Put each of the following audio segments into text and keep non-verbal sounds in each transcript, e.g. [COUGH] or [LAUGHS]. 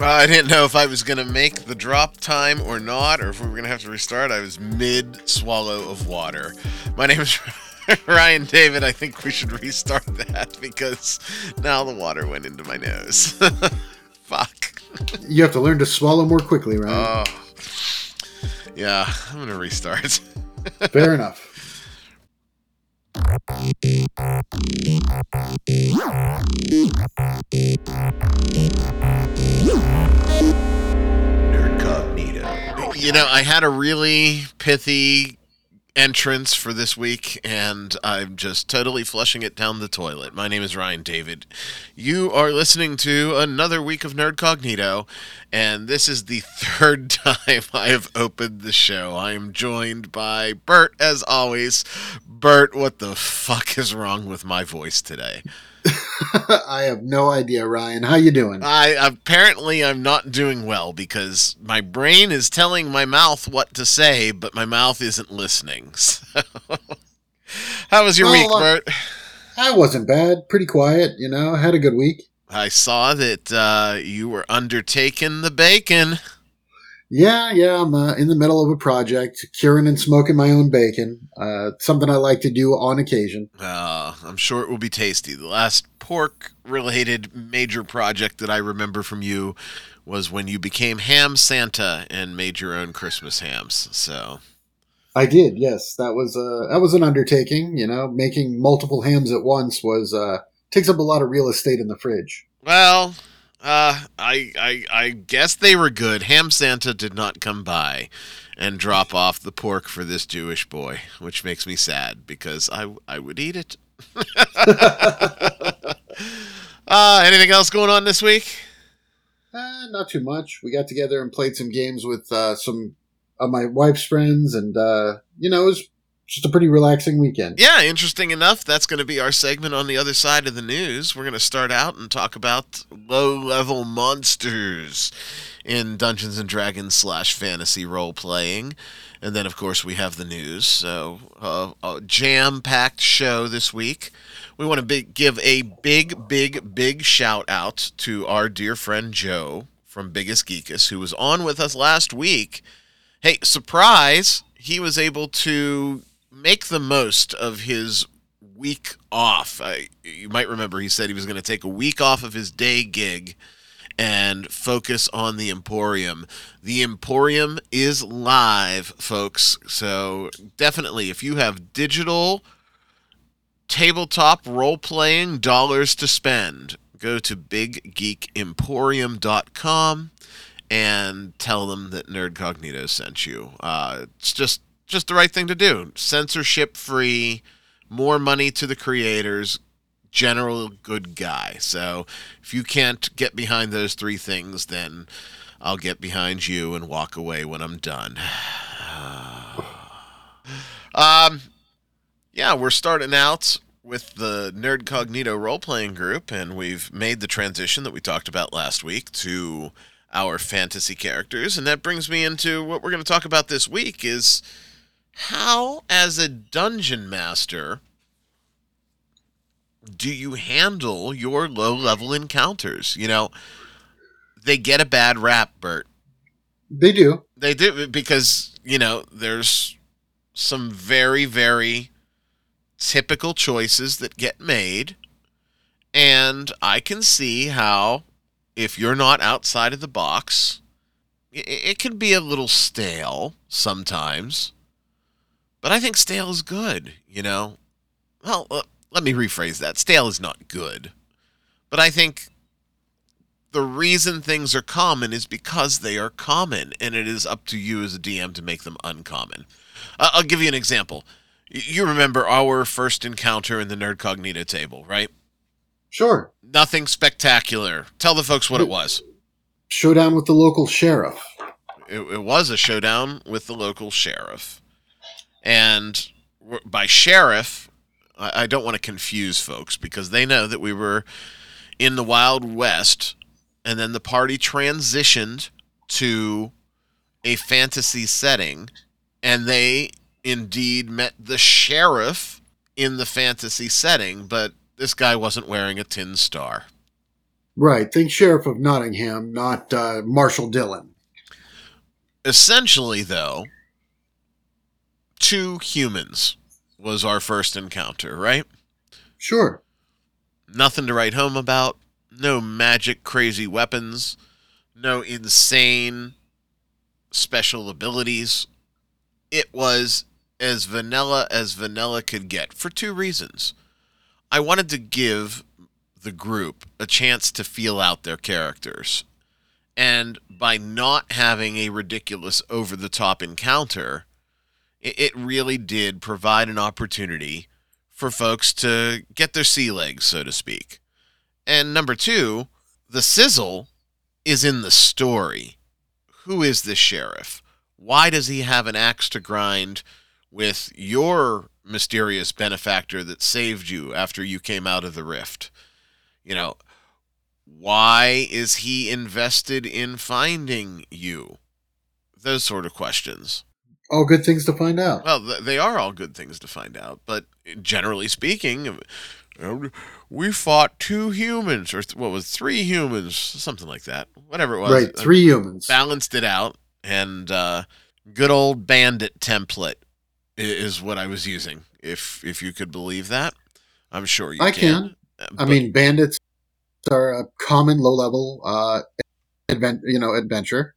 Uh, I didn't know if I was going to make the drop time or not, or if we were going to have to restart. I was mid swallow of water. My name is [LAUGHS] Ryan David. I think we should restart that because now the water went into my nose. [LAUGHS] Fuck. You have to learn to swallow more quickly, Ryan. Oh. Yeah, I'm going to restart. [LAUGHS] Fair enough. You know, I had a really pithy entrance for this week, and I'm just totally flushing it down the toilet. My name is Ryan David. You are listening to another week of Nerd Cognito, and this is the [LAUGHS] third time I have opened the show. I am joined by Bert, as always. Bert, what the fuck is wrong with my voice today? [LAUGHS] I have no idea, Ryan. How you doing? I apparently I'm not doing well because my brain is telling my mouth what to say, but my mouth isn't listening. [LAUGHS] So. How was your Well, week, uh, Bert? I wasn't bad. Pretty quiet, you know. Had a good week. I saw that uh, you were undertaking the bacon. Yeah, yeah. I'm uh, in the middle of a project, curing and smoking my own bacon. Uh, something I like to do on occasion. Uh, I'm sure it will be tasty. The last pork related major project that I remember from you was when you became ham Santa and made your own Christmas hams. So I did. Yes, that was uh, that was an undertaking. You know, making multiple hams at once was uh, takes up a lot of real estate in the fridge. Well, uh, I, I I guess they were good. Ham Santa did not come by and drop off the pork for this Jewish boy, which makes me sad because I I would eat it. [LAUGHS] uh, anything else going on this week? Uh, not too much. We got together and played some games with uh, some of my wife's friends, and uh, you know, it was just a pretty relaxing weekend. Yeah, interesting enough. That's going to be our segment on the other side of the news. We're going to start out and talk about low level monsters in Dungeons and Dragons slash fantasy role playing. And then, of course, we have the news. So, uh, a jam packed show this week. We want to give a big, big, big shout out to our dear friend Joe from Biggest Geekus, who was on with us last week. Hey, surprise! He was able to make the most of his week off. I, you might remember he said he was going to take a week off of his day gig and focus on the Emporium. The Emporium is live, folks. So definitely, if you have digital tabletop role playing dollars to spend, go to biggeekemporium.com and tell them that Nerdcognito sent you. Uh, it's just just the right thing to do. Censorship free, more money to the creators, general good guy. So if you can't get behind those three things, then I'll get behind you and walk away when I'm done. [SIGHS] um, yeah, we're starting out with the Nerdcognito role playing group, and we've made the transition that we talked about last week to our fantasy characters, and that brings me into what we're going to talk about this week is how as a dungeon master do you handle your low level encounters? You know, they get a bad rap, Bert. They do. They do because, you know, there's some very, very typical choices that get made. And I can see how, if you're not outside of the box, i- it can be a little stale sometimes. But I think stale is good, you know? Well, uh, let me rephrase that. Stale is not good. But I think the reason things are common is because they are common, and it is up to you as a DM to make them uncommon. Uh, I'll give you an example. You remember our first encounter in the Nerdcognito table, right? Sure. Nothing spectacular. Tell the folks what it was. Showdown with the local sheriff. It, it was a showdown with the local sheriff. And by sheriff, I, I don't want to confuse folks because they know that we were in the Wild West, and then the party transitioned to a fantasy setting, and they indeed met the sheriff in the fantasy setting, but this guy wasn't wearing a tin star. Right. Think Sheriff of Nottingham, not uh, Marshal Dillon. Essentially, though, two humans was our first encounter, right? Sure. Nothing to write home about. No magic, crazy weapons. No insane special abilities. It was as vanilla as vanilla could get for two reasons. I wanted to give the group a chance to feel out their characters. And by not having a ridiculous over the top encounter, it really did provide an opportunity for folks to get their sea legs, so to speak. And number two, the sizzle is in the story. Who is this sheriff? Why does he have an axe to grind with your mysterious benefactor that saved you after you came out of the rift? You know, why is he invested in finding you? Those sort of questions. All good things to find out. Well, they are all good things to find out, but generally speaking, we fought two humans, or what was three humans, something like that. Whatever it was. Right, three humans. Balanced it out, and uh, good old bandit template is what I was using. If if you could believe that, I'm sure you I can. can. I mean, bandits are a common low level, uh, advent, you know, adventure,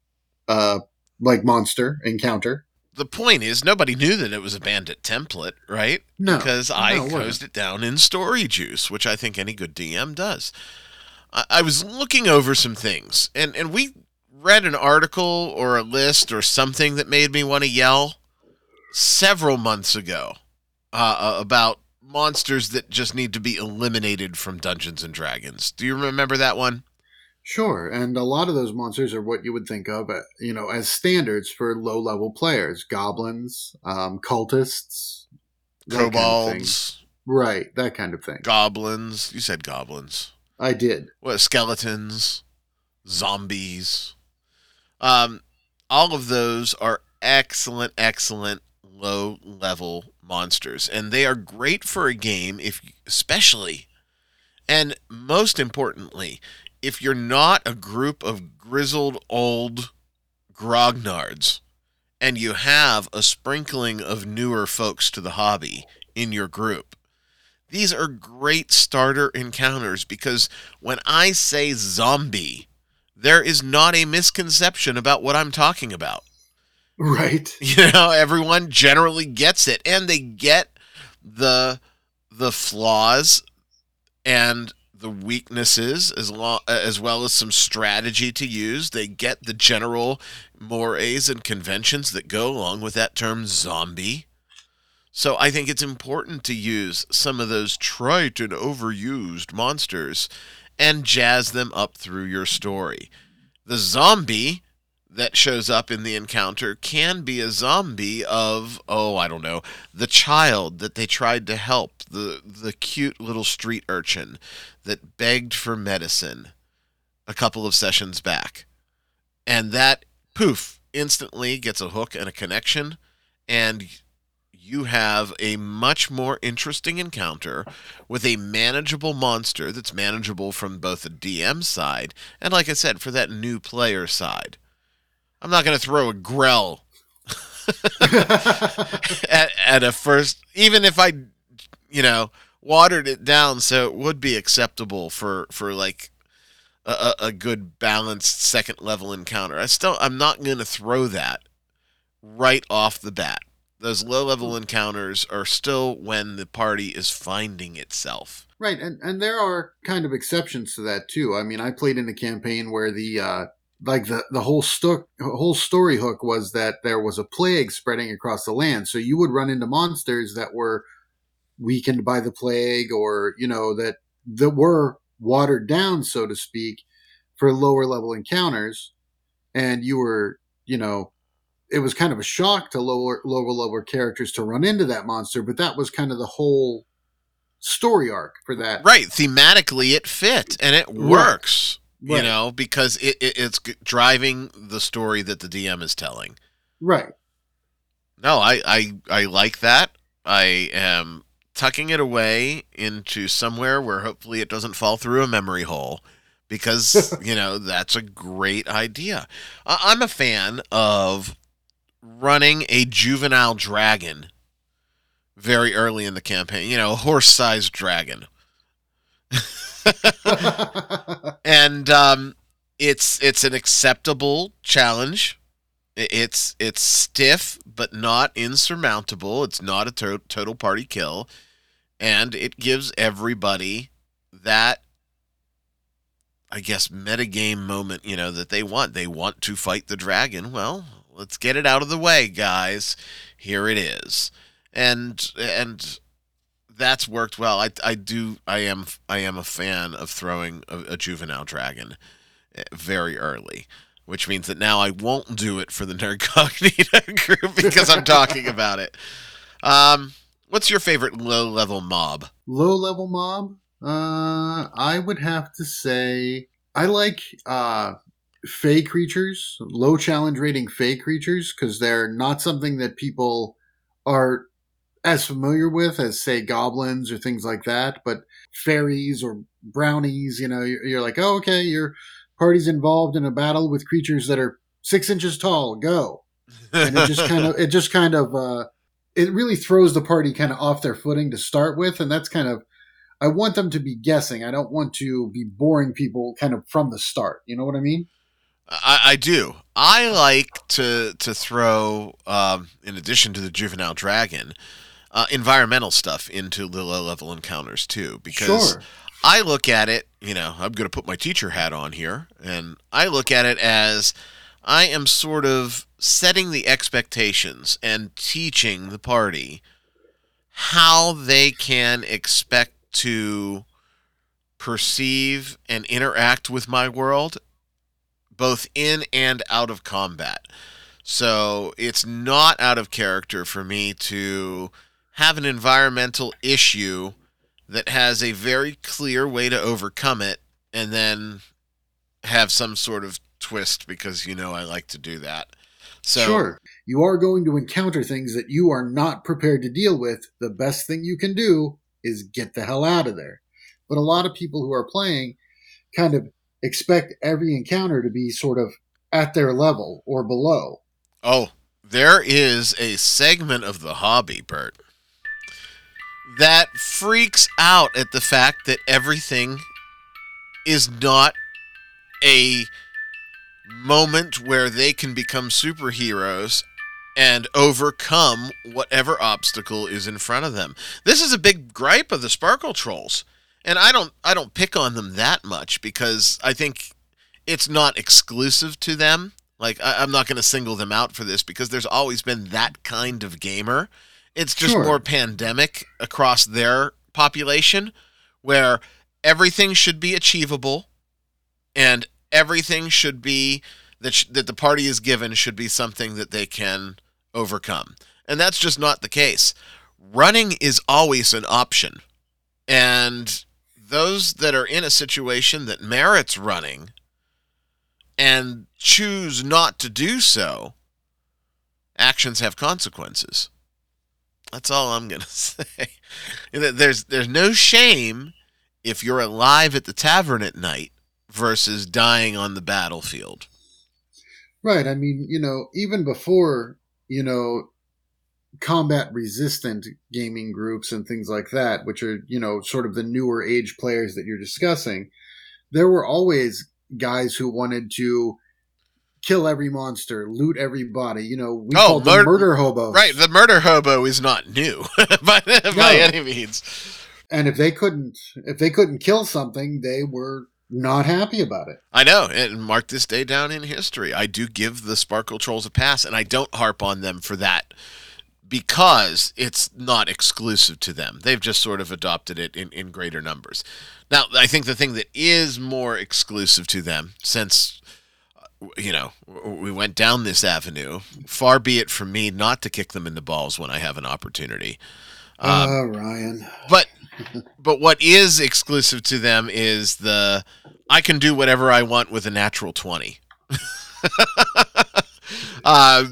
uh, like monster encounter the point is nobody knew that it was a bandit template, right? No, because I no, closed it down in Story Juice, which I think any good DM does. I, I was looking over some things, and and we read an article or a list or something that made me want to yell several months ago uh, uh, about monsters that just need to be eliminated from Dungeons and Dragons. Do you remember that one? Sure, and a lot of those monsters are what you would think of, uh, you know, as standards for low-level players: goblins, um, cultists, kobolds, kind of right? That kind of thing. Goblins. You said goblins. I did. What skeletons, zombies. Um, all of those are excellent, excellent low-level monsters, and they are great for a game if, especially, and most importantly, if you're not a group of grizzled old grognards and you have a sprinkling of newer folks to the hobby in your group, these are great starter encounters because when I say zombie, there is not a misconception about what I'm talking about. Right. [LAUGHS] You know, everyone generally gets it and they get the the flaws and the weaknesses as, lo- as well as some strategy to use. They get the general mores and conventions that go along with that term zombie. So I think it's important to use some of those trite and overused monsters and jazz them up through your story. The zombie that shows up in the encounter can be a zombie of oh I don't know the child that they tried to help the the cute little street urchin that begged for medicine a couple of sessions back. And that poof instantly gets a hook and a connection and you have a much more interesting encounter with a manageable monster that's manageable from both the DM side and like I said for that new player side I'm not going to throw a grell [LAUGHS] at, at a first, even if I, you know, watered it down so it would be acceptable for for like a, a good balanced second level encounter. I still, I'm not going to throw that right off the bat. Those low level encounters are still when the party is finding itself. Right, and and there are kind of exceptions to that too. I mean, I played in a campaign where the uh, like the the whole sto- whole story hook was that there was a plague spreading across the land. So you would run into monsters that were weakened by the plague or you know that that were watered down so to speak for lower level encounters. And you were you know it was kind of a shock to lower lower level characters to run into that monster but that was kind of the whole story arc for that. Right. Thematically it fit and it works Right. You know, because it, it, it's driving the story that the DM is telling. Right. No, I, I I like that. I am tucking it away into somewhere where hopefully it doesn't fall through a memory hole because [LAUGHS] you know that's a great idea. I- I'm a fan of running a juvenile dragon very early in the campaign. You know, a horse-sized dragon, [LAUGHS] [LAUGHS] and um, it's it's an acceptable challenge. It's it's stiff but not insurmountable. It's not a to- total party kill, and it gives everybody that I guess metagame moment, you know, that they want. They want to fight the dragon. Well, let's get it out of the way, guys. Here it is. And and that's worked well. I I do I am I am a fan of throwing a, a juvenile dragon eh, very early. Which means that now I won't do it for the [LAUGHS] Nerdcognito group because I'm talking about it. Um, what's your favorite low level mob? Low level mob. Uh, I would have to say I like uh, fey creatures, low challenge rating fey creatures, because they're not something that people are as familiar with as say goblins or things like that. But fairies or brownies, you know, you're, you're like, oh, okay, your party's involved in a battle with creatures that are six inches tall. Go, and it just kind of it just kind of uh, it really throws the party kind of off their footing to start with, and that's kind of I want them to be guessing. I don't want to be boring people kind of from the start. You know what I mean? I, I do. I like to to throw, um, in addition to the juvenile dragon, uh, environmental stuff into the low level encounters too, because sure. I look at it. You know, I'm going to put my teacher hat on here, and I look at it as I am sort of setting the expectations and teaching the party how they can expect to perceive and interact with my world both in and out of combat. So it's not out of character for me to have an environmental issue that has a very clear way to overcome it and then have some sort of twist because you know I like to do that. So sure. You are going to encounter things that you are not prepared to deal with. The best thing you can do is get the hell out of there. But a lot of people who are playing kind of expect every encounter to be sort of at their level or below. Oh, there is a segment of the hobby, Bert, that freaks out at the fact that everything is not a moment where they can become superheroes and overcome whatever obstacle is in front of them. This is a big gripe of the Sparkle Trolls. And I don't I don't pick on them that much because I think it's not exclusive to them. Like I, am not going to single them out for this because there's always been that kind of gamer. It's just Sure. more pandemic across their population, where everything should be achievable, and everything should be that sh- that the party is given should be something that they can overcome, and that's just not the case. Running is always an option, and those that are in a situation that merits running and choose not to do so, actions have consequences. That's all I'm to [LAUGHS] say. There's there's no shame if you're alive at the tavern at night versus dying on the battlefield. Right. I mean, you know, even before, you know, combat resistant gaming groups and things like that, which are, you know, sort of the newer age players that you're discussing, there were always guys who wanted to kill every monster, loot everybody. You know, we Oh, mur- murder hobo. Right, the murder hobo is not new [LAUGHS] by, by any means. And if they couldn't if they couldn't kill something, they were not happy about it. I know, and mark this day down in history. I do give the Sparkle Trolls a pass, and I don't harp on them for that because it's not exclusive to them. They've just sort of adopted it in, in greater numbers. Now, I think the thing that is more exclusive to them, since, you know, we went down this avenue, far be it from me not to kick them in the balls when I have an opportunity. Um, uh, Ryan. but but what is exclusive to them is the I can do whatever I want with a natural twenty. [LAUGHS] uh,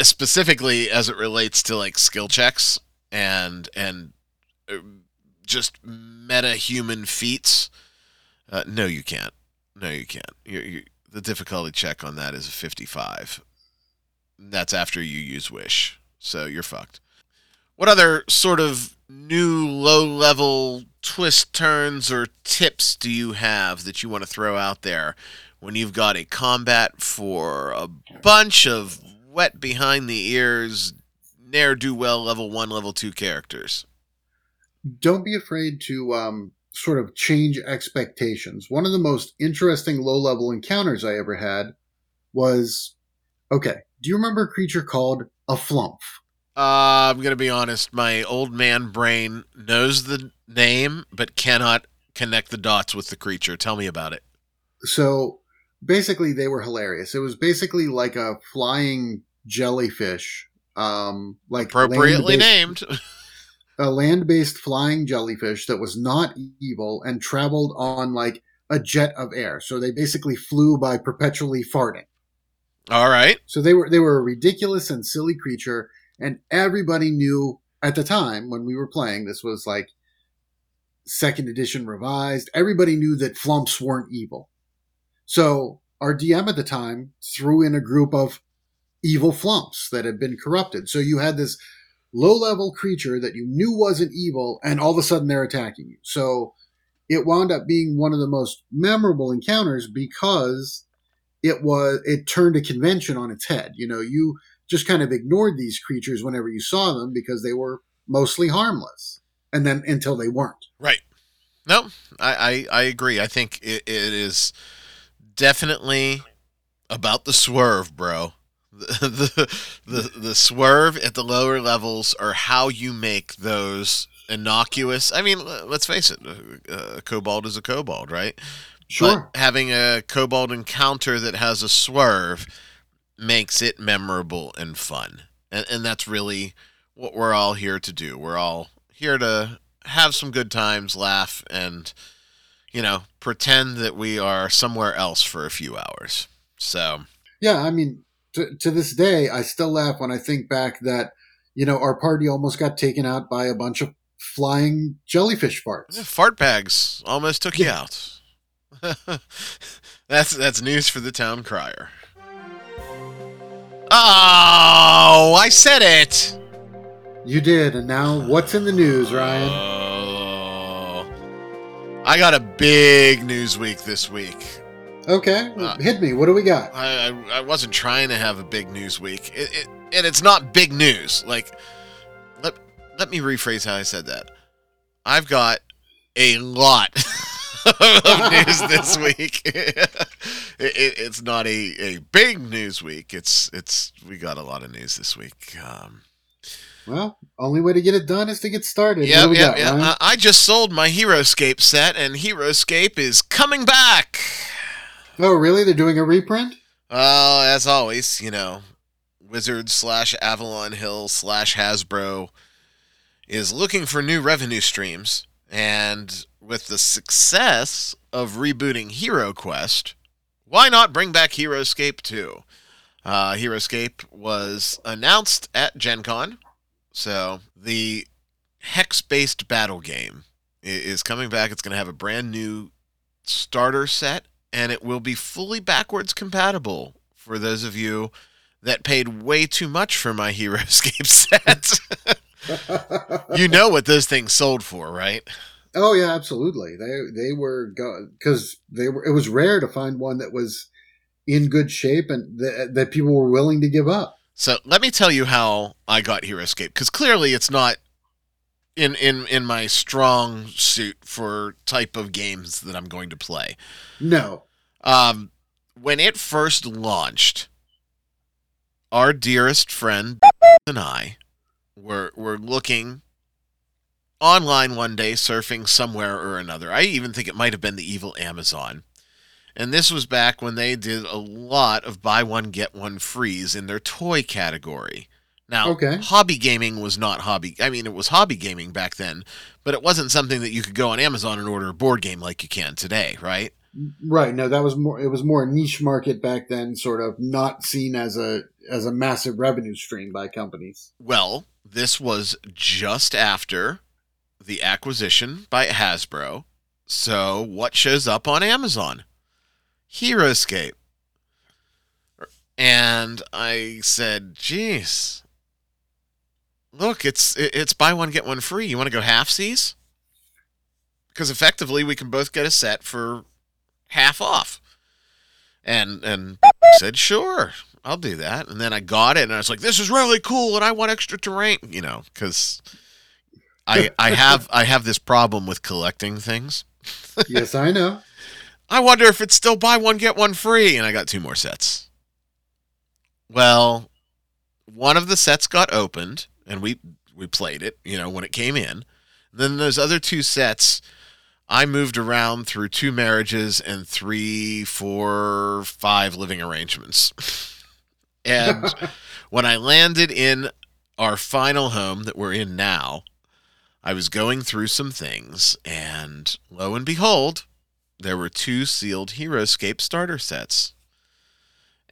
specifically as it relates to like skill checks and and uh, just meta human feats. Uh, no, you can't. No, you can't. you you the difficulty check on that is a 55. That's after you use Wish. So you're fucked. What other sort of new low level twist turns or tips do you have that you want to throw out there when you've got a combat for a bunch of wet behind the ears, ne'er do well level one, level two characters? Don't be afraid to um, sort of change expectations. One of the most interesting low level encounters I ever had was okay, do you remember a creature called a flumph? Uh, I'm going to be honest. My old man brain knows the name, but cannot connect the dots with the creature. Tell me about it. So basically, they were hilarious. It was basically like a flying jellyfish. Um, like appropriately named. [LAUGHS] a land-based flying jellyfish that was not evil and traveled on like a jet of air. So they basically flew by perpetually farting. All right. So they were they were a ridiculous and silly creature, and everybody knew at the time when we were playing. This was like second edition revised. Everybody knew that flumphs weren't evil. So our DM at the time threw in a group of evil flumphs that had been corrupted. So you had this low level creature that you knew wasn't evil, and all of a sudden they're attacking you. So it wound up being one of the most memorable encounters because it was it turned a convention on its head. You know, you just kind of ignored these creatures whenever you saw them because they were mostly harmless, and then until they weren't. Right. No, I I, I agree. I think it, it is definitely about the swerve, bro. The, the the swerve at the lower levels are how you make those innocuous. I mean, let's face it, uh, uh, a kobold is a kobold, right? Sure. But having a kobold encounter that has a swerve makes it memorable and fun, and and that's really what we're all here to do. We're all here to have some good times, laugh, and you know, pretend that we are somewhere else for a few hours. So, yeah, I mean, to, to this day, I still laugh when I think back that, you know, our party almost got taken out by a bunch of flying jellyfish farts. Yeah, fart bags almost took yeah. you out. [LAUGHS] that's that's news for the town crier. Oh, I said it. You did, and now what's in the news, Ryan? Oh, I got a big news week this week. Okay, uh, hit me. What do we got? I, I, I wasn't trying to have a big news week, it, it, and it's not big news. Like, let let me rephrase how I said that. I've got a lot [LAUGHS] of news this [LAUGHS] week. [LAUGHS] it, it's not a, a big news week. It's it's we got a lot of news this week. Um, well, only way to get it done is to get started. Yeah, yeah, yeah. I just sold my HeroScape set, and HeroScape is coming back. Oh, really? They're doing a reprint? Well, as always, you know, Wizard slash Avalon Hill slash Hasbro is looking for new revenue streams. And with the success of rebooting Hero Quest, why not bring back HeroScape too? Uh, HeroScape was announced at Gen Con. So the hex based battle game is coming back. It's going to have a brand new starter set and it will be fully backwards compatible for those of you that paid way too much for my [LAUGHS] HeroScape set. [LAUGHS] you know what those things sold for, right? Oh yeah, absolutely. They they were because they were. It was rare to find one that was in good shape and that, that people were willing to give up. So let me tell you how I got HeroScape because clearly it's not in in in my strong suit for type of games that I'm going to play. No. Um, when it first launched, our dearest friend [LAUGHS] and I were were looking online one day, surfing somewhere or another. I even think it might have been the evil Amazon. And this was back when they did a lot of buy one get one frees in their toy category. Now, okay. hobby gaming was not hobby. I mean, it was hobby gaming back then, but it wasn't something that you could go on Amazon and order a board game like you can today, right? Right. No, that was more. It was more a niche market back then, sort of not seen as a as a massive revenue stream by companies. Well, this was just after the acquisition by Hasbro. So, what shows up on Amazon? HeroScape. And I said, geez, look, it's it's buy one get one free. You want to go half seas? Because effectively, we can both get a set for half off. And and said, sure, I'll do that. And then I got it, and I was like, this is really cool, and I want extra terrain, you know, because I I have I have this problem with collecting things. [LAUGHS] yes, I know. I wonder if it's still buy one get one free, and I got two more sets. Well, one of the sets got opened, and we we played it, you know, when it came in. Then those other two sets, I moved around through two marriages and three, four, five living arrangements. [LAUGHS] and [LAUGHS] when I landed in our final home that we're in now, I was going through some things, and lo and behold, there were two sealed HeroScape starter sets.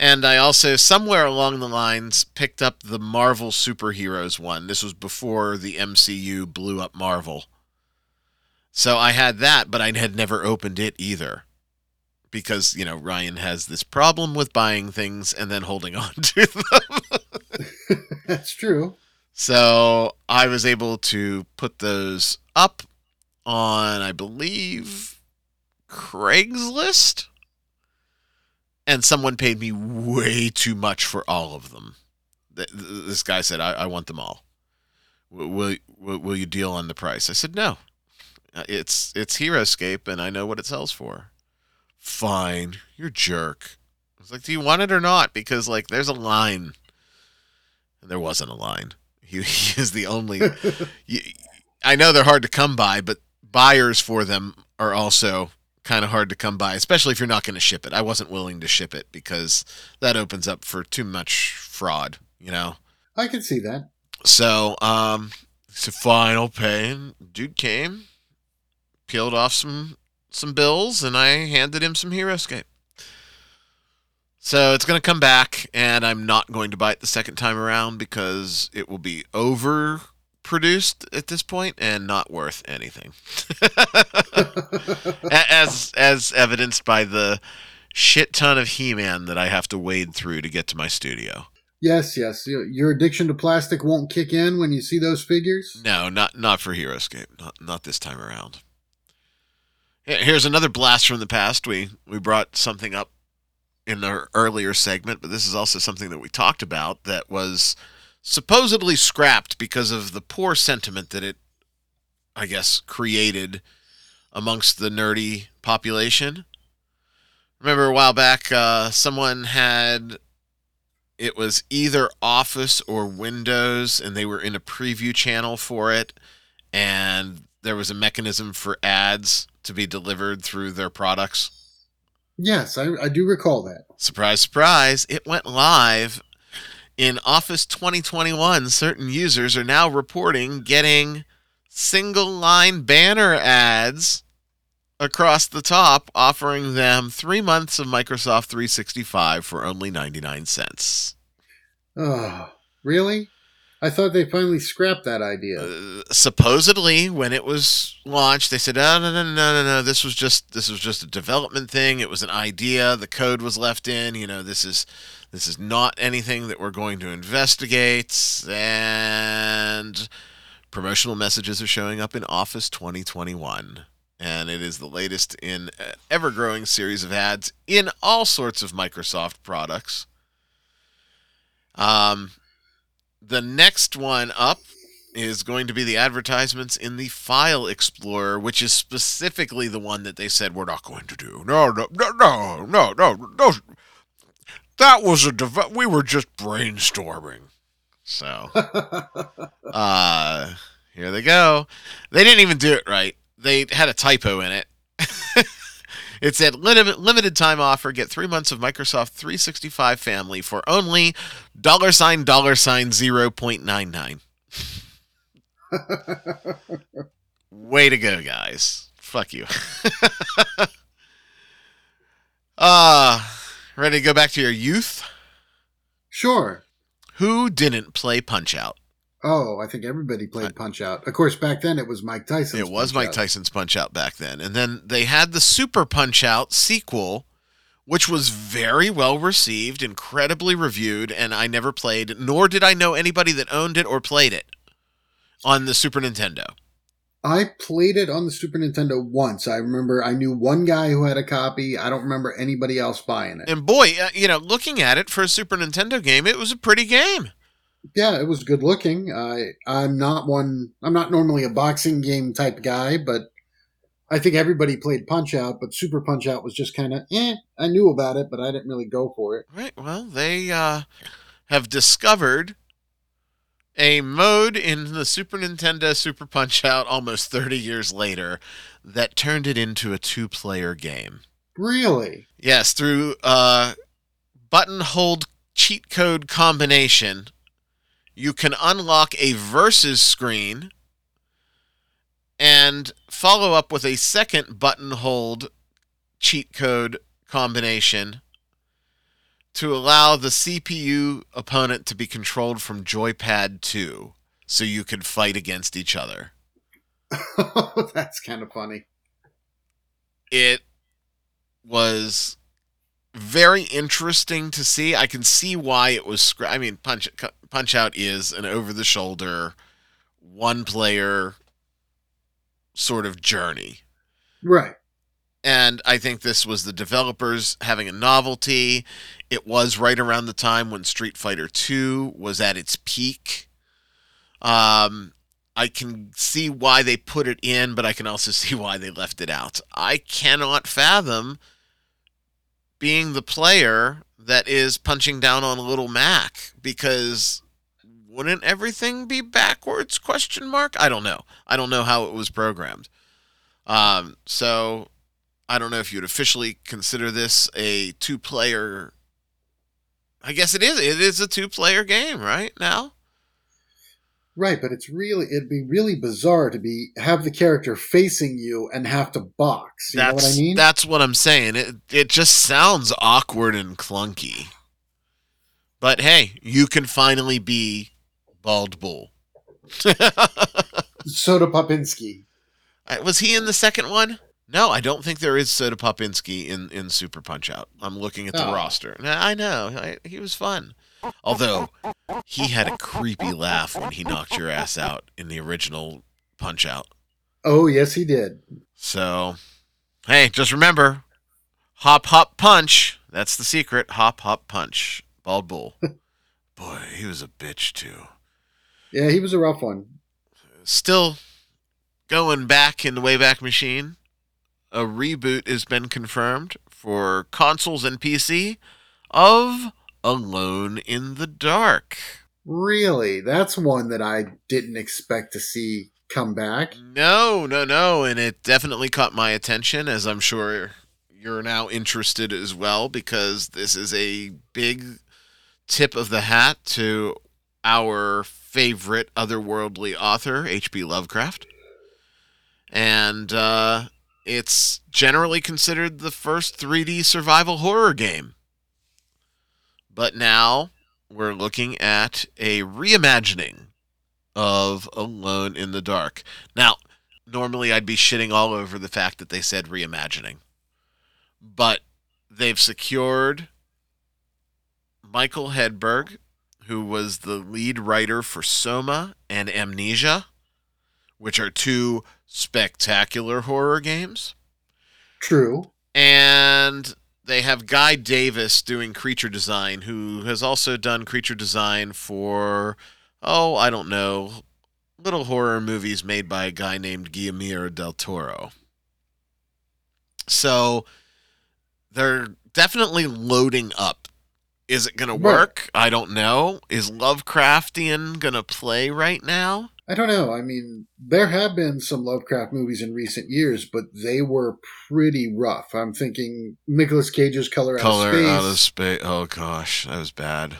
And I also, somewhere along the lines, picked up the Marvel Superheroes one. This was before the MCU blew up Marvel. So I had that, but I had never opened it either. Because, you know, Ryan has this problem with buying things and then holding [LAUGHS] on to them. [LAUGHS] That's true. So I was able to put those up on, I believe, Craigslist. And someone paid me way too much for all of them. This guy said, I, I want them all. Will, will, will you deal on the price? I said, no. Uh, it's it's HeroScape, and I know what it sells for. Fine, you're jerk. I was like, do you want it or not? Because like, there's a line. And there wasn't a line. He, [LAUGHS] he is the only. [LAUGHS] you, I know they're hard to come by, but buyers for them are also kind of hard to come by, especially if you're not going to ship it. I wasn't willing to ship it because that opens up for too much fraud, you know. I can see that. So, um, so fine, I'll pay. And dude came, peeled off some some bills, and I handed him some HeroScape. So it's going to come back, and I'm not going to buy it the second time around because it will be overproduced at this point and not worth anything. [LAUGHS] as as evidenced by the shit ton of He-Man that I have to wade through to get to my studio. Yes, yes. Your addiction to plastic won't kick in when you see those figures. No, not not for HeroScape. Not not this time around. Here's another blast from the past. We we brought something up in the earlier segment, but this is also something that we talked about that was supposedly scrapped because of the poor sentiment that it, I guess, created amongst the nerdy population. Remember a while back, uh, someone had it was either Office or Windows, and they were in a preview channel for it, and there was a mechanism for ads to be delivered through their products? Yes, I, I do recall that. Surprise, surprise. It went live in Office 2021. Certain users are now reporting getting single line banner ads across the top, offering them three months of Microsoft 365 for only 99 cents. Oh, really? I thought they finally scrapped that idea. Uh, supposedly, when it was launched, they said, "Oh no, no, no, no, no! This was just this was just a development thing. It was an idea. The code was left in. You know, this is this is not anything that we're going to investigate." And promotional messages are showing up in Office 2021, and it is the latest in an ever-growing series of ads in all sorts of Microsoft products. Um, the next one up is going to be the advertisements in the File Explorer, which is specifically the one that they said we're not going to do. No, no, no, no, no, no, no. That was a dev- we were just brainstorming. So, [LAUGHS] uh, here they go. They didn't even do it right. They had a typo in it. [LAUGHS] It said limited time offer. Get three months of Microsoft 365 Family for only dollar sign dollar sign zero point nine nine. [LAUGHS] Way to go, guys! Fuck you. uh ready to go back to your youth? Sure. Who didn't play Punch Out? Oh, I think everybody played Punch Out. Of course, back then it was Mike Tyson. It was Mike. Tyson's Punch Out back then, and then they had the Super Punch Out sequel, which was very well received, incredibly reviewed, and I never played, nor did I know anybody that owned it or played it on the Super Nintendo. I played it on the Super Nintendo once. I remember I knew one guy who had a copy. I don't remember anybody else buying it. And boy, uh, you know, looking at it for a Super Nintendo game, it was a pretty game. Yeah, it was good looking. I I'm not one. I'm not normally a boxing game type guy, but I think everybody played Punch Out. But Super Punch Out was just kind of eh. I knew about it, but I didn't really go for it. Right. Well, they uh, have discovered a mode in the Super Nintendo Super Punch Out almost 30 years later that turned it into a two player game. Really? Yes, through uh, button hold cheat code combination, you can unlock a versus screen and follow up with a second button hold cheat code combination to allow the CPU opponent to be controlled from joypad 2 so you could fight against each other. [LAUGHS] That's kind of funny. It was very interesting to see. I can see why it was. Scra- I mean, Punch Punch Out is an over the shoulder, one player sort of journey. Right. And I think this was the developers having a novelty. It was right around the time when Street Fighter II was at its peak. Um, I can see why they put it in, but I can also [LAUGHS] see why they left it out. I cannot fathom being the player that is punching down on a little Mac because wouldn't everything be backwards question mark i don't know i don't know how it was programmed um, so i don't know if you'd officially consider this a two player i guess it is it is a two player game right now Right, but it's really it'd be really bizarre to be have the character facing you and have to box. You that's know what I mean? that's what i'm saying it it just sounds awkward and clunky but hey you can finally be bald bull [LAUGHS] Soda Popinski. Uh, Was he in the second one? No, I don't think there is Soda Popinski in, in Super Punch Out. I'm looking at the Oh. roster. Now, I know. I, he was fun. Although, he had a creepy laugh when he knocked your ass out in the original Punch Out. Oh yes, he did. So, hey, just remember hop, hop, punch. That's the secret. Hop, hop, punch. Bald Bull. [LAUGHS] Boy, he was a bitch, too. Yeah, he was a rough one. still going back in the Wayback Machine. A reboot has been confirmed for consoles and PC of Alone in the Dark. Really, that's one that I didn't expect to see come back. No, no, no, and it definitely caught my attention as I'm sure you're now interested as well because this is a big tip of the hat to our favorite otherworldly author, H.P. Lovecraft. And uh, it's generally considered the first 3D survival horror game. But now we're looking at a reimagining of Alone in the Dark. Now, normally I'd be shitting all over the fact that they said reimagining. But they've secured Mikael Hedberg, who was the lead writer for Soma and Amnesia, which are two spectacular horror games. True. And they have Guy Davis doing creature design, who has also done creature design for, oh, I don't know, little horror movies made by a guy named Guillermo del Toro. So they're definitely loading up. Is it going to work? I don't know. Is Lovecraftian going to play right now? I don't know. I mean, there have been some Lovecraft movies in recent years, but they were pretty rough. I'm thinking Nicolas Cage's Color Out Color of Space. out of space. Oh gosh, that was bad.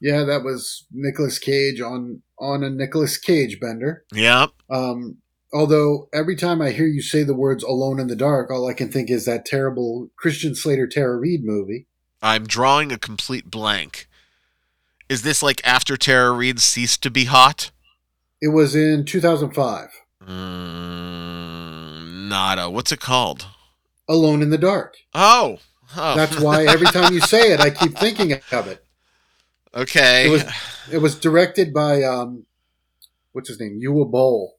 Yeah, that was Nicolas Cage on on a Nicolas Cage bender. Yep. Um, although every time I hear you say the words "Alone in the Dark," all I can think is that terrible Christian Slater Tara Reid movie. I'm drawing a complete blank. Is this like after Tara Reid ceased to be hot? It was in 2005. Mm, nada. What's it called? Alone in the Dark. Oh, Oh. That's why every time you say it, I keep thinking of it. okay. It was it was directed by um, what's his name, Uwe Boll.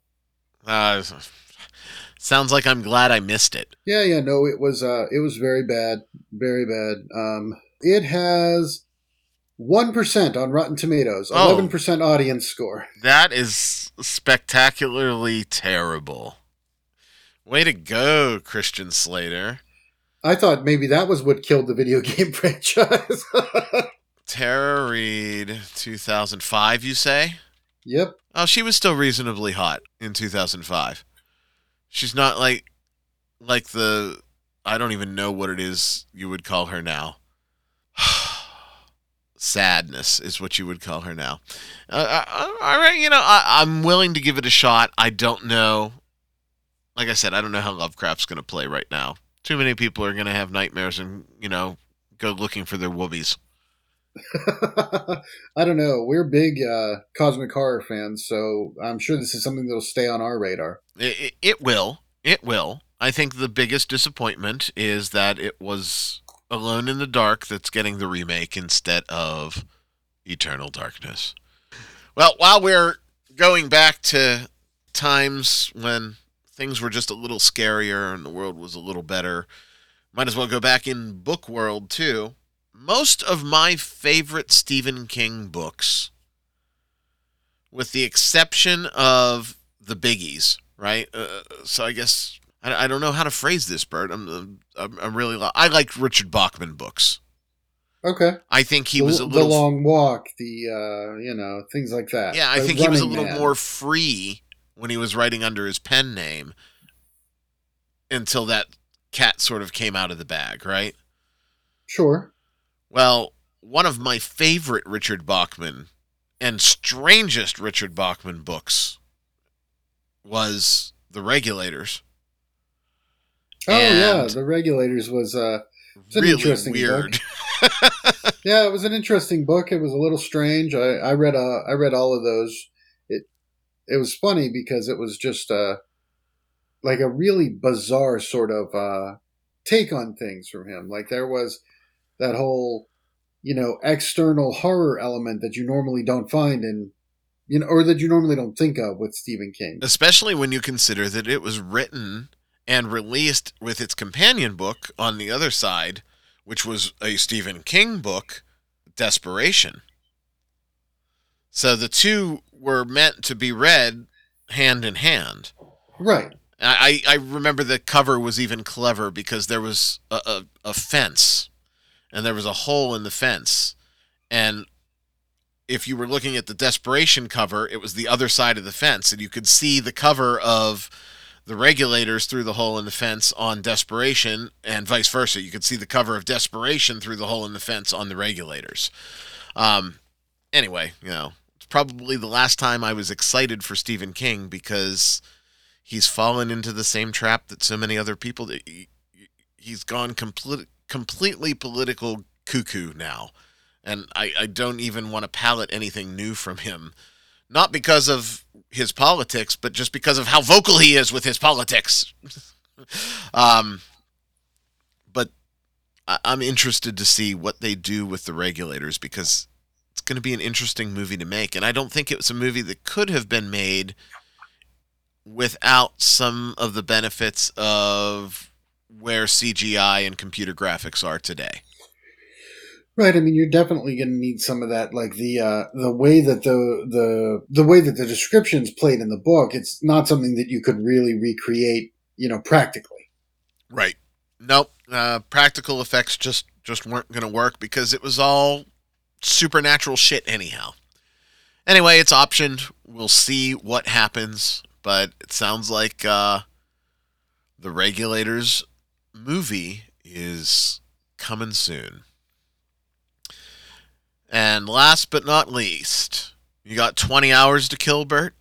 Uh, sounds like I'm glad I missed it. Yeah, yeah, no, it was uh, it was very bad, very bad. Um, it has one percent on Rotten Tomatoes, Oh. eleven percent audience score. That is spectacularly terrible. Way to go, Christian Slater. I thought maybe that was what killed the video [LAUGHS] game franchise. [LAUGHS] Tara Reid, 2005, you say? yep. Oh, she was still reasonably hot in 2005. She's not like like the I don't even know what it is you would call her now. Sadness is what you would call her now. Uh, uh, all right, you know, I, I'm willing to give it a shot. I don't know. Like I said, I don't know how Lovecraft's going to play right now. Too many people are going to have nightmares and, you know, go looking for their woobies. [LAUGHS] I don't know. We're big uh, cosmic horror fans, so I'm sure this is something that'll stay on our radar. It, it, it will. It will. I think the biggest disappointment is that it was Alone in the Dark that's getting the remake instead of Eternal Darkness. Well, while we're going back to times when things were just a little scarier and the world was a little better, might as well go back in book world too. Most of my favorite Stephen King books, with the exception of the biggies, right? Uh, so I guess I, I don't know how to phrase this, Bert. I'm I'm, I'm really li- I like Richard Bachman books. Okay. I think he the, was a the little long walk, the uh, you know things like that. yeah. I The think he was a little Man. more free when he was writing under his pen name until that cat sort of came out of the bag, right? Sure. Well, one of my favorite Richard Bachman and strangest Richard Bachman books was The Regulators. Oh yeah, the regulators was uh It's an really interesting weird. [LAUGHS] yeah, it was an interesting book. It was a little strange. I, I read uh I read all of those. It it was funny because it was just uh like a really bizarre sort of uh take on things from him. Like there was that whole you know external horror element that you normally don't find in you know or that you normally don't think of with Stephen King. Especially when you consider that it was written and released with its companion book on the other side, which was a Stephen King book, Desperation. So the two were meant to be read hand in hand. Right. I, I remember the cover was even clever because there was a, a, a fence and there was a hole in the fence. And if you were looking at the Desperation cover, it was the other side of the fence. And you could see the cover of the regulators through the hole in the fence on Desperation and vice versa. You could see the cover of Desperation through the hole in the fence on the regulators. Um, anyway, you know, it's probably the last time I was excited for Stephen King because he's fallen into the same trap that so many other people he's gone complete, completely political cuckoo now and I, I don't even want to palate anything new from him not because of his politics but just because of how vocal he is with his politics [LAUGHS] um but I, i'm interested to see what they do with the regulators because it's going to be an interesting movie to make and i don't think it was a movie that could have been made without some of the benefits of where CGI and computer graphics are today. Right. I mean, you're definitely going to need some of that, like the uh, the way that the the the way that the descriptions played in the book. It's not something that you could really recreate, you know, practically. Right. Nope. Uh, practical effects just just weren't going to work because it was all supernatural shit anyhow. Anyway, it's optioned. We'll see what happens, but it sounds like uh, the regulators movie is coming soon. And last but not least, you got 20 hours to kill, Bert?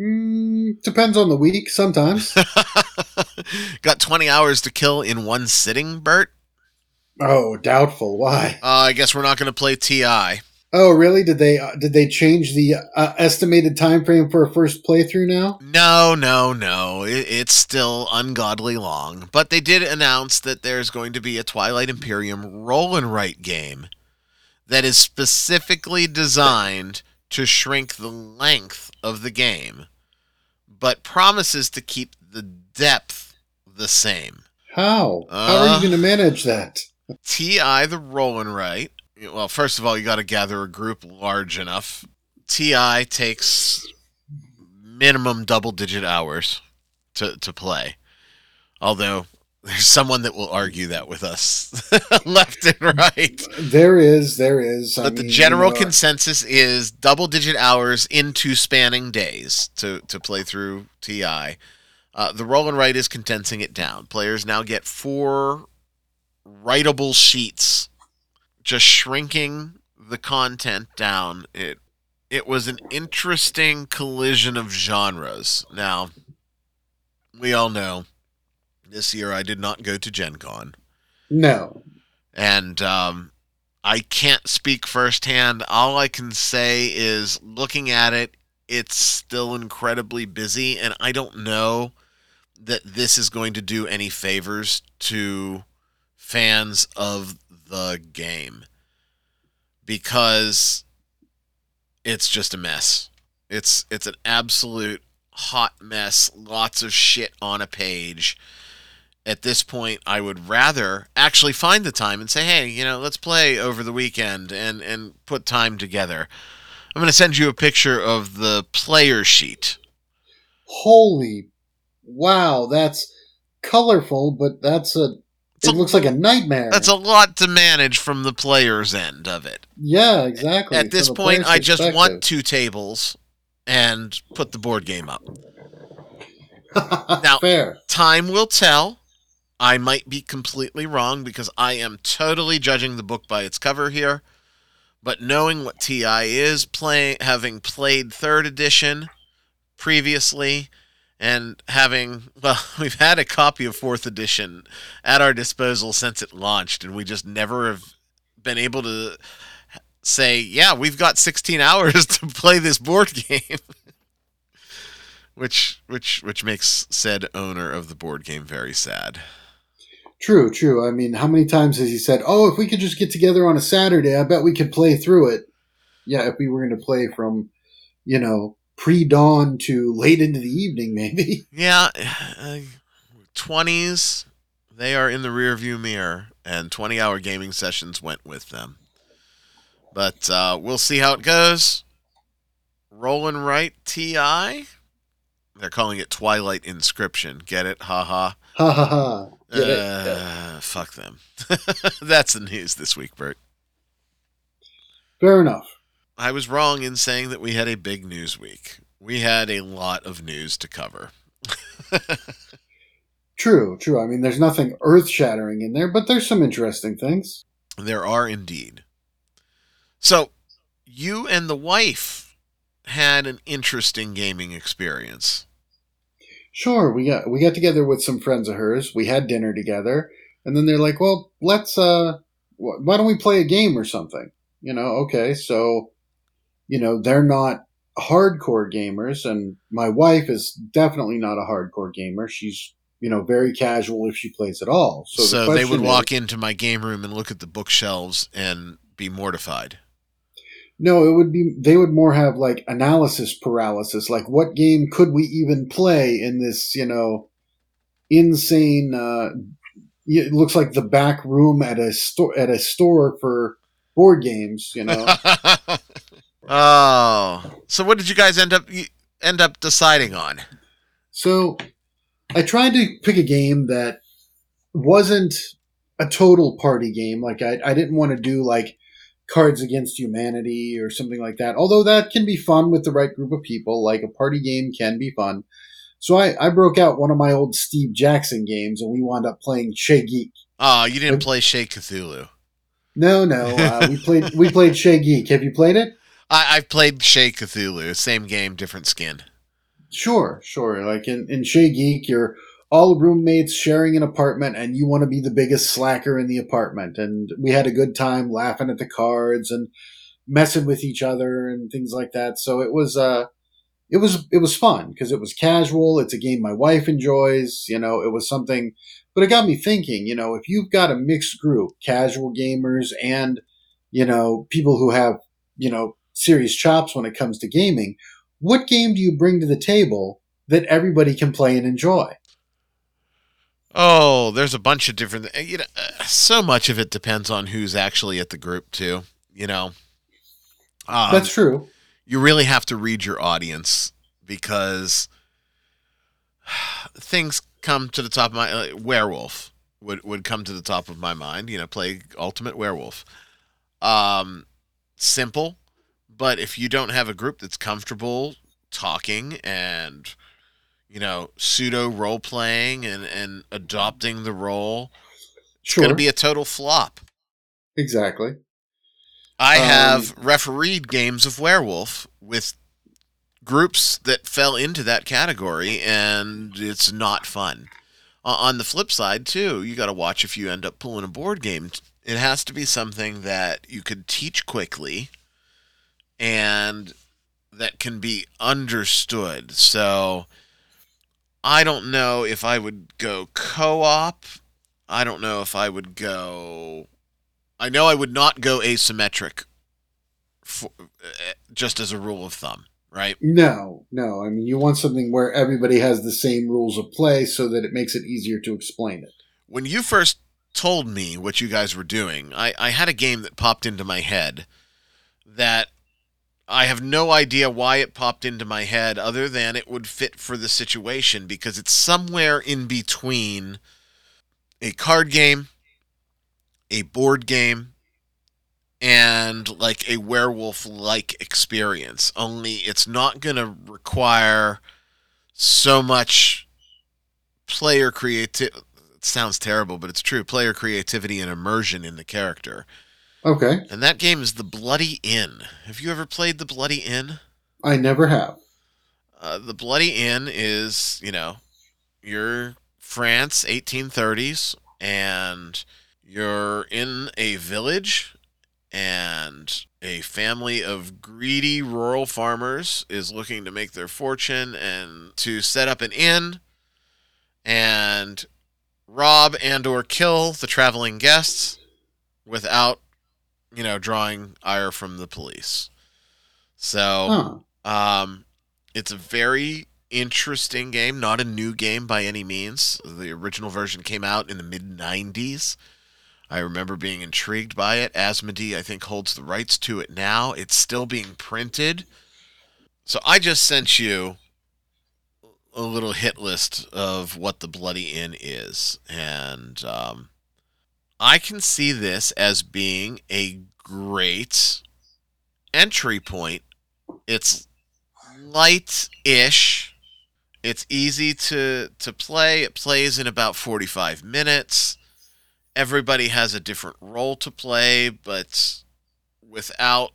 Mm, depends on the week. Sometimes. [LAUGHS] got 20 hours to kill in one sitting, Bert? oh, doubtful. Why? Uh, I guess we're not going to play TI. Oh, really? Did they uh, did they change the uh, estimated time frame for a first playthrough now? No, no, no. It, it's still ungodly long. But they did announce that there's going to be a Twilight Imperium roll and write game that is specifically designed to shrink the length of the game, but promises to keep the depth the same. How? How are Uh. you going to manage that? TI, the rolling right. Well, first of all, you got to gather a group large enough. TI takes minimum double digit hours to, to play. Although there's someone that will argue that with us [LAUGHS] left and right. There is, there is. I But the general you know, consensus is double digit hours into spanning days to, to play through TI. Uh, the roll and write is condensing it down. Players now get four writable sheets, just shrinking the content down. It it was an interesting collision of genres. Now, we all know this year I did not go to Gen Con no. and um, I can't speak firsthand. All I can say is looking at it, it's still incredibly busy, and I don't know that this is going to do any favors to fans of the game because it's just a mess. It's it's an absolute hot mess. Lots of shit on a page at this point I would rather actually find the time and say, "Hey, you know, let's play over the weekend and and put time together." I'm going to send you a picture of the player sheet. Holy, wow! That's colorful, but that's a. It's It a- looks like a nightmare. That's a lot to manage from the player's end of it. yeah, exactly. At this From point, I just want two tables and put the board game up. [LAUGHS] Now- fair. Time will tell. I might be completely wrong because I am totally judging the book by its cover here. But knowing what TI is, play, having played third edition previously, and having, well, [LAUGHS] we've had a copy of fourth edition at our disposal since it launched, and we just never have been able to say, yeah, we've got 16 [LAUGHS] hours to play this board game. [LAUGHS] which which which makes said owner of the board game very sad. True, true. I mean, how many times has he said, "Oh, if we could just get together on a Saturday, I bet we could play through it." Yeah, if we were going to play from, you know, pre-dawn to late into the evening, [LAUGHS] maybe. Yeah, twenties they are in the rearview mirror, and twenty-hour gaming sessions went with them. But uh, we'll see how it goes. Rolling right, Ti. They're calling it Twilight Inscription. Get it? Ha ha. Ha ha ha. Get it? Uh, fuck them. [LAUGHS] That's the news this week, Bert. Fair enough. I was wrong in saying that we had a big news week. We had a lot of news to cover. [LAUGHS] True, true. I mean, there's nothing earth-shattering in there, but there's some interesting things. There are indeed. So, you and the wife had an interesting gaming experience. Sure, we got we got together with some friends of hers. We had dinner together, and then they're like, "Well, let's uh, wh- why don't we play a game or something?" You know, okay, so you know they're not hardcore gamers, and my wife is definitely not a hardcore gamer. She's you know very casual if she plays at all. So, So, the they would walk is- into my game room and look at the bookshelves and be mortified. No, it would be they would more have like analysis paralysis. Like, what game could we even play in this? You know, insane. Uh, it looks like the back room at a store at a store for board games. You know, [LAUGHS] oh, so what did you guys end up you end up deciding on? so I tried to pick a game that wasn't a total party game. Like, I I didn't want to do like Cards Against Humanity or something like that. Although that can be fun with the right group of people. Like a party game can be fun. So I, I broke out one of my old Steve Jackson games, and we wound up playing Chez Geek. Oh, you didn't What- play Chez Cthulhu. No, no, uh, we played we played Chez Geek. Have you played it? I, I've played Chez Cthulhu. Same game, different skin. Sure, sure. Like in in Chez Geek, you're all roommates sharing an apartment, and you want to be the biggest slacker in the apartment. And we had a good time laughing at the cards and messing with each other and things like that. So it was uh it was it was fun because it was casual. It's a game my wife enjoys. You know, it was something, but it got me thinking. You know, if you've got a mixed group, casual gamers and you know people who have you know serious chops when it comes to gaming, what game do you bring to the table that everybody can play and enjoy? Oh, there's a bunch of different. You know, uh, so much of it depends on who's actually at the group too. You know, um, that's true. You really have to read your audience because [SIGHS] things come to the top of my uh, werewolf would would come to the top of my mind. You know, play Ultimate Werewolf. Um, simple, but if you don't have a group that's comfortable talking and you know, pseudo role playing and, and adopting the role, it's going to be a total flop. Exactly. I um, have refereed games of werewolf with groups that fell into that category, and it's not fun. Uh, on the flip side, too, you got to watch if you end up pulling a board game. It has to be something that you could teach quickly and that can be understood. So I don't know if I would go co-op. I don't know if I would go. I know I would not go asymmetric. For, uh, just as a rule of thumb, right? No, no. I mean, you want something where everybody has the same rules of play, so that it makes it easier to explain it. When you first told me what you guys were doing, I, I had a game that popped into my head that I have no idea why it popped into my head other than it would fit for the situation because it's somewhere in between a card game, a board game, and like a werewolf like experience. Only it's not going to require so much player creativity. It sounds terrible, but it's true. Player creativity and immersion in the character. Okay. And that game is The Bloody Inn. Have you ever played The Bloody Inn? I never have. Uh, the Bloody Inn is, you know, you're France, 1830s, and you're in a village, and a family of greedy rural farmers is looking to make their fortune and to set up an inn and rob and or kill the traveling guests without you know, drawing ire from the police. So, huh. um, it's a very interesting game, not a new game by any means. The original version came out in the mid 90s. I remember being intrigued by it. Asmodee, I think, holds the rights to it now. It's still being printed. So I just sent you a little hit list of what the Bloody Inn is. And um, I can see this as being a great entry point. It's light-ish. It's easy to to play. It plays in about 45 minutes. Everybody has a different role to play, but without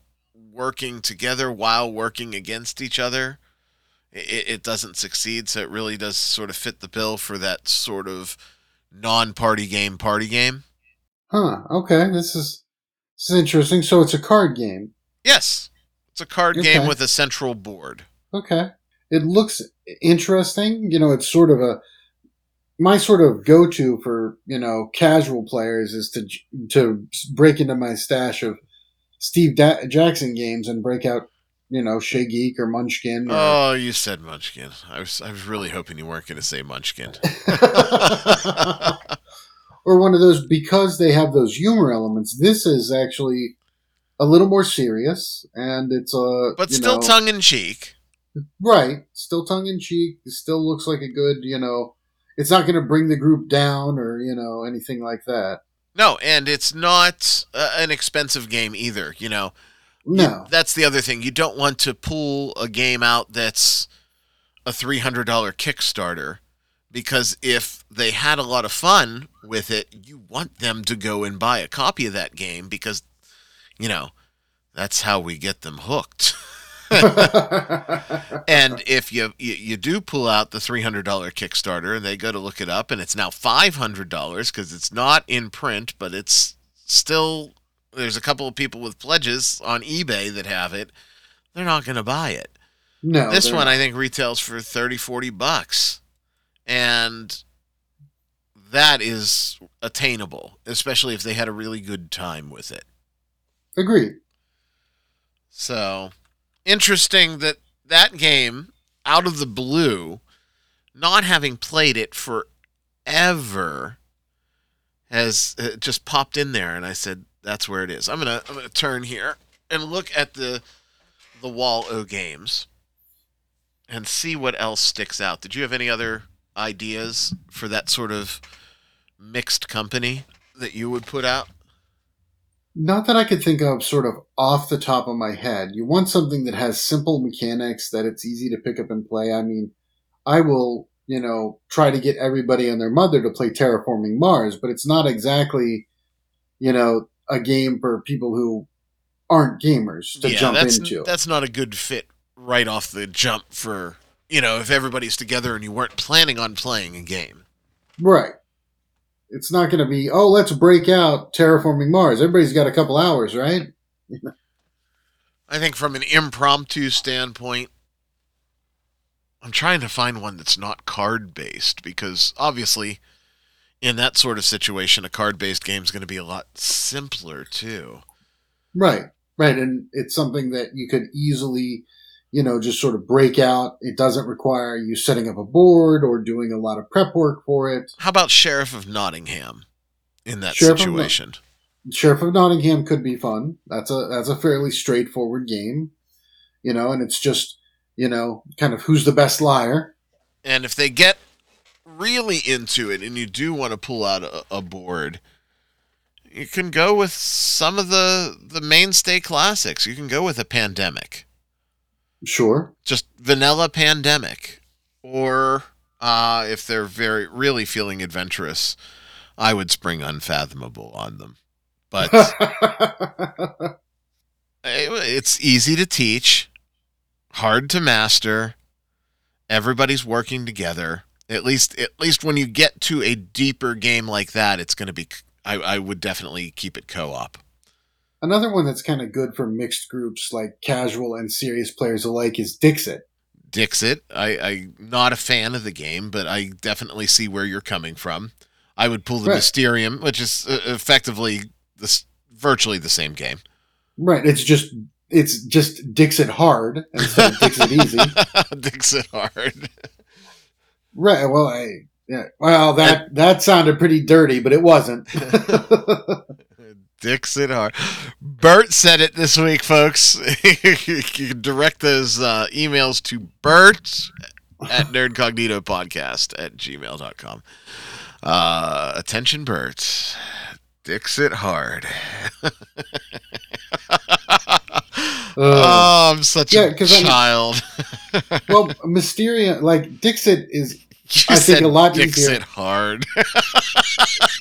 working together while working against each other, it, it doesn't succeed. So it really does sort of fit the bill for that sort of non-party game party game. Huh. Okay. This is this is interesting. So it's a card game. Yes, it's a card okay. game with a central board. Okay. It looks interesting. You know, it's sort of a my sort of go-to for you know casual players is to to break into my stash of Steve da- Jackson games and break out you know Chez Geek or Munchkin. Or... Oh, you said Munchkin. I was I was really hoping you weren't going to say Munchkin. [LAUGHS] [LAUGHS] or one of those because they have those humor elements. This is actually a little more serious, and it's a but still tongue in cheek. Right, still tongue in cheek. Still looks like a good, you know. It's not going to bring the group down or you know anything like that. No, and it's not uh, an expensive game either. You know, no. You, that's the other thing. You don't want to pull a game out that's a three hundred dollar Kickstarter because if they had a lot of fun with it, you want them to go and buy a copy of that game because, you know, that's how we get them hooked. [LAUGHS] and if you, you, you do pull out the three hundred dollar Kickstarter and they go to look it up and it's now five hundred dollars because it's not in print but it's still there's a couple of people with pledges on eBay that have it. They're not going to buy it. No, this one not. I think retails for 30, 40 bucks. And that is attainable, especially if they had a really good time with it. agreed. So interesting that that game, out of the blue, not having played it forever, has uh, just popped in there, and I said, "That's where it is." I'm gonna I'm gonna turn here and look at the the wall o games and see what else sticks out. Did you have any other ideas for that sort of mixed company that you would put out? Not that I could think of sort of off the top of my head. You want something that has simple mechanics that it's easy to pick up and play. I mean, I will, you know, try to get everybody and their mother to play Terraforming Mars, but it's not exactly, you know, a game for people who aren't gamers to jump that's, into. That's not a good fit right off the jump for you know if everybody's together and you weren't planning on playing a game. Right. It's not going to be, oh, let's break out Terraforming Mars. Everybody's got a couple hours, right? [LAUGHS] I think from an impromptu standpoint, I'm trying to find one that's not card based because obviously, in that sort of situation, a card based game is going to be a lot simpler too. Right. Right. And it's something that you could easily, you know, just sort of break out. It doesn't require you setting up a board or doing a lot of prep work for it. How about Sheriff of Nottingham in that Sheriff of situation? Sheriff of Nottingham could be fun. That's a that's a fairly straightforward game. You know, and it's just, you know, kind of who's the best liar. And if they get really into it and you do want to pull out a, a board, you can go with some of the the mainstay classics. You can go with a pandemic, Sure. just vanilla pandemic, or uh, if they're very really feeling adventurous, I would spring unfathomable on them. But [LAUGHS] it- it's easy to teach, hard to master. Everybody's working together. At least, at least when you get to a deeper game like that, it's going to be. I, I would definitely keep it co-op. Another one that's kind of good for mixed groups like casual and serious players alike is Dixit. Dixit. I, I'm not a fan of the game, but I definitely see where you're coming from. I would pull the Right. Mysterium, which is uh, effectively this virtually the same game. Right. It's just it's just Dixit hard instead of Dixit easy. [LAUGHS] Dixit hard. Right. Well, I yeah. Well, that that sounded pretty dirty, but it wasn't. [LAUGHS] [LAUGHS] Dixit hard. Bert said it this week, folks. [LAUGHS] you can direct those uh, emails to Bert at nerdcognito podcast at gmail.com. Uh, attention, Bert. Dixit hard. [LAUGHS] oh, I'm such Yeah, a 'cause I mean- child. [LAUGHS] well, Mysteria, like Dixit is. you I think a lot Dixit easier. hard.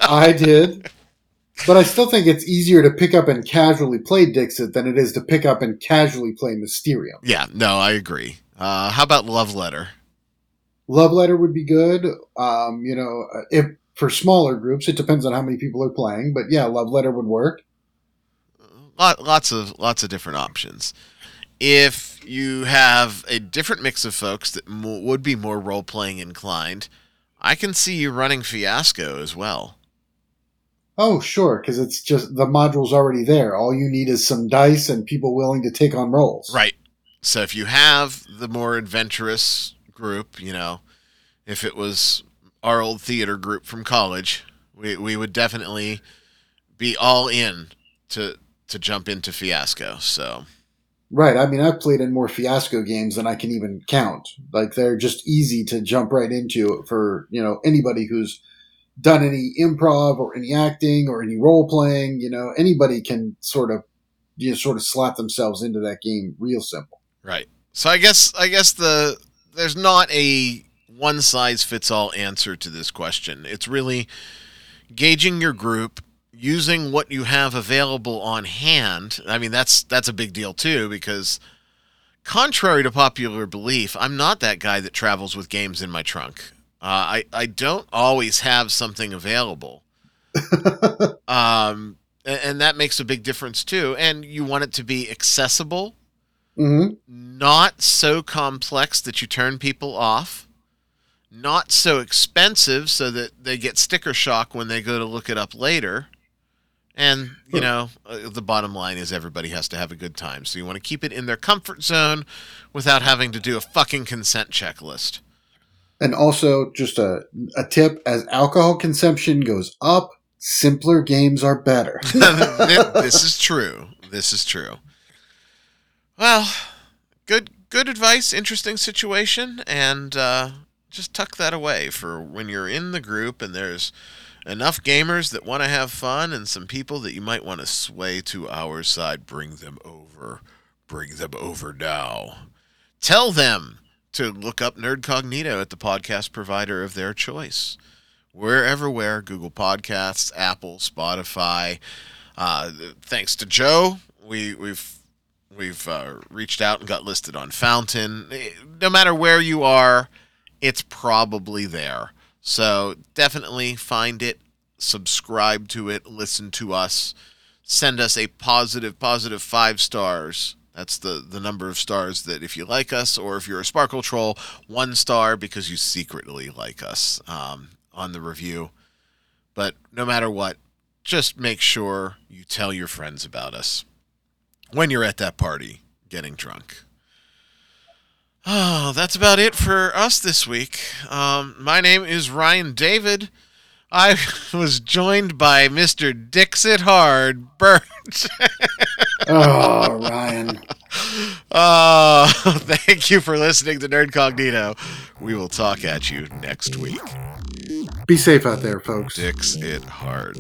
I did, but I still think it's easier to pick up and casually play Dixit than it is to pick up and casually play Mysterium. yeah, no, I agree. Uh, how about Love Letter? Love Letter would be good. Um, you know, if for smaller groups, it depends on how many people are playing. But yeah, Love Letter would work. lot, lots of lots of different options. If you have a different mix of folks that mo- would be more role playing inclined, I can see you running Fiasco as well. Oh, sure, because it's just the module's already there. All you need is some dice and people willing to take on roles. Right. So if you have the more adventurous group, you know, if it was our old theater group from college, we, we would definitely be all in to to jump into Fiasco. So Right. I mean, I've played in more fiasco games than I can even count. Like they're just easy to jump right into for, you know, anybody who's done any improv or any acting or any role playing, you know, anybody can sort of you know, sort of slot themselves into that game real simple. Right. So I guess I guess the there's not a one size fits all answer to this question. It's really gauging your group, using what you have available on hand. I mean that's that's a big deal too because contrary to popular belief, I'm not that guy that travels with games in my trunk. Uh, I I don't always have something available. [LAUGHS] Um, A- And that makes a big difference too. And you want it to be accessible, hmm not so complex that you turn people off, not so expensive so that they get sticker shock when they go to look it up later. And, you know, uh, the bottom line is everybody has to have a good time. So you want to keep it in their comfort zone without having to do a fucking consent checklist. And also, just a, a tip as alcohol consumption goes up, simpler games are better. [LAUGHS] this is true. This is true. Well, good good advice, interesting situation, and uh, just tuck that away for when you're in the group and there's enough gamers that want to have fun and some people that you might want to sway to our side. Bring them over. Bring them over now. Tell them to look up Nerdcognito at the podcast provider of their choice. We're everywhere Google Podcasts, Apple, Spotify. Uh, thanks to Joe, we, we've we've uh, reached out and got listed on Fountain. No matter where you are, it's probably there. So definitely find it, subscribe to it, listen to us, send us a positive, positive five stars. That's the, the number of stars that if you like us, or if you're a Sparkle Troll, one star because you secretly like us um, on the review. But no matter what, just make sure you tell your friends about us when you're at that party getting drunk. Oh, that's about it for us this week. Um, my name is Ryan David. I [LAUGHS] was joined by Mr. Dixit Hard Bert. [LAUGHS] oh, Ryan. Uh, [LAUGHS] thank you for listening to Nerdcognito. We will talk at you next week. Be safe out there, folks. Dix it hard.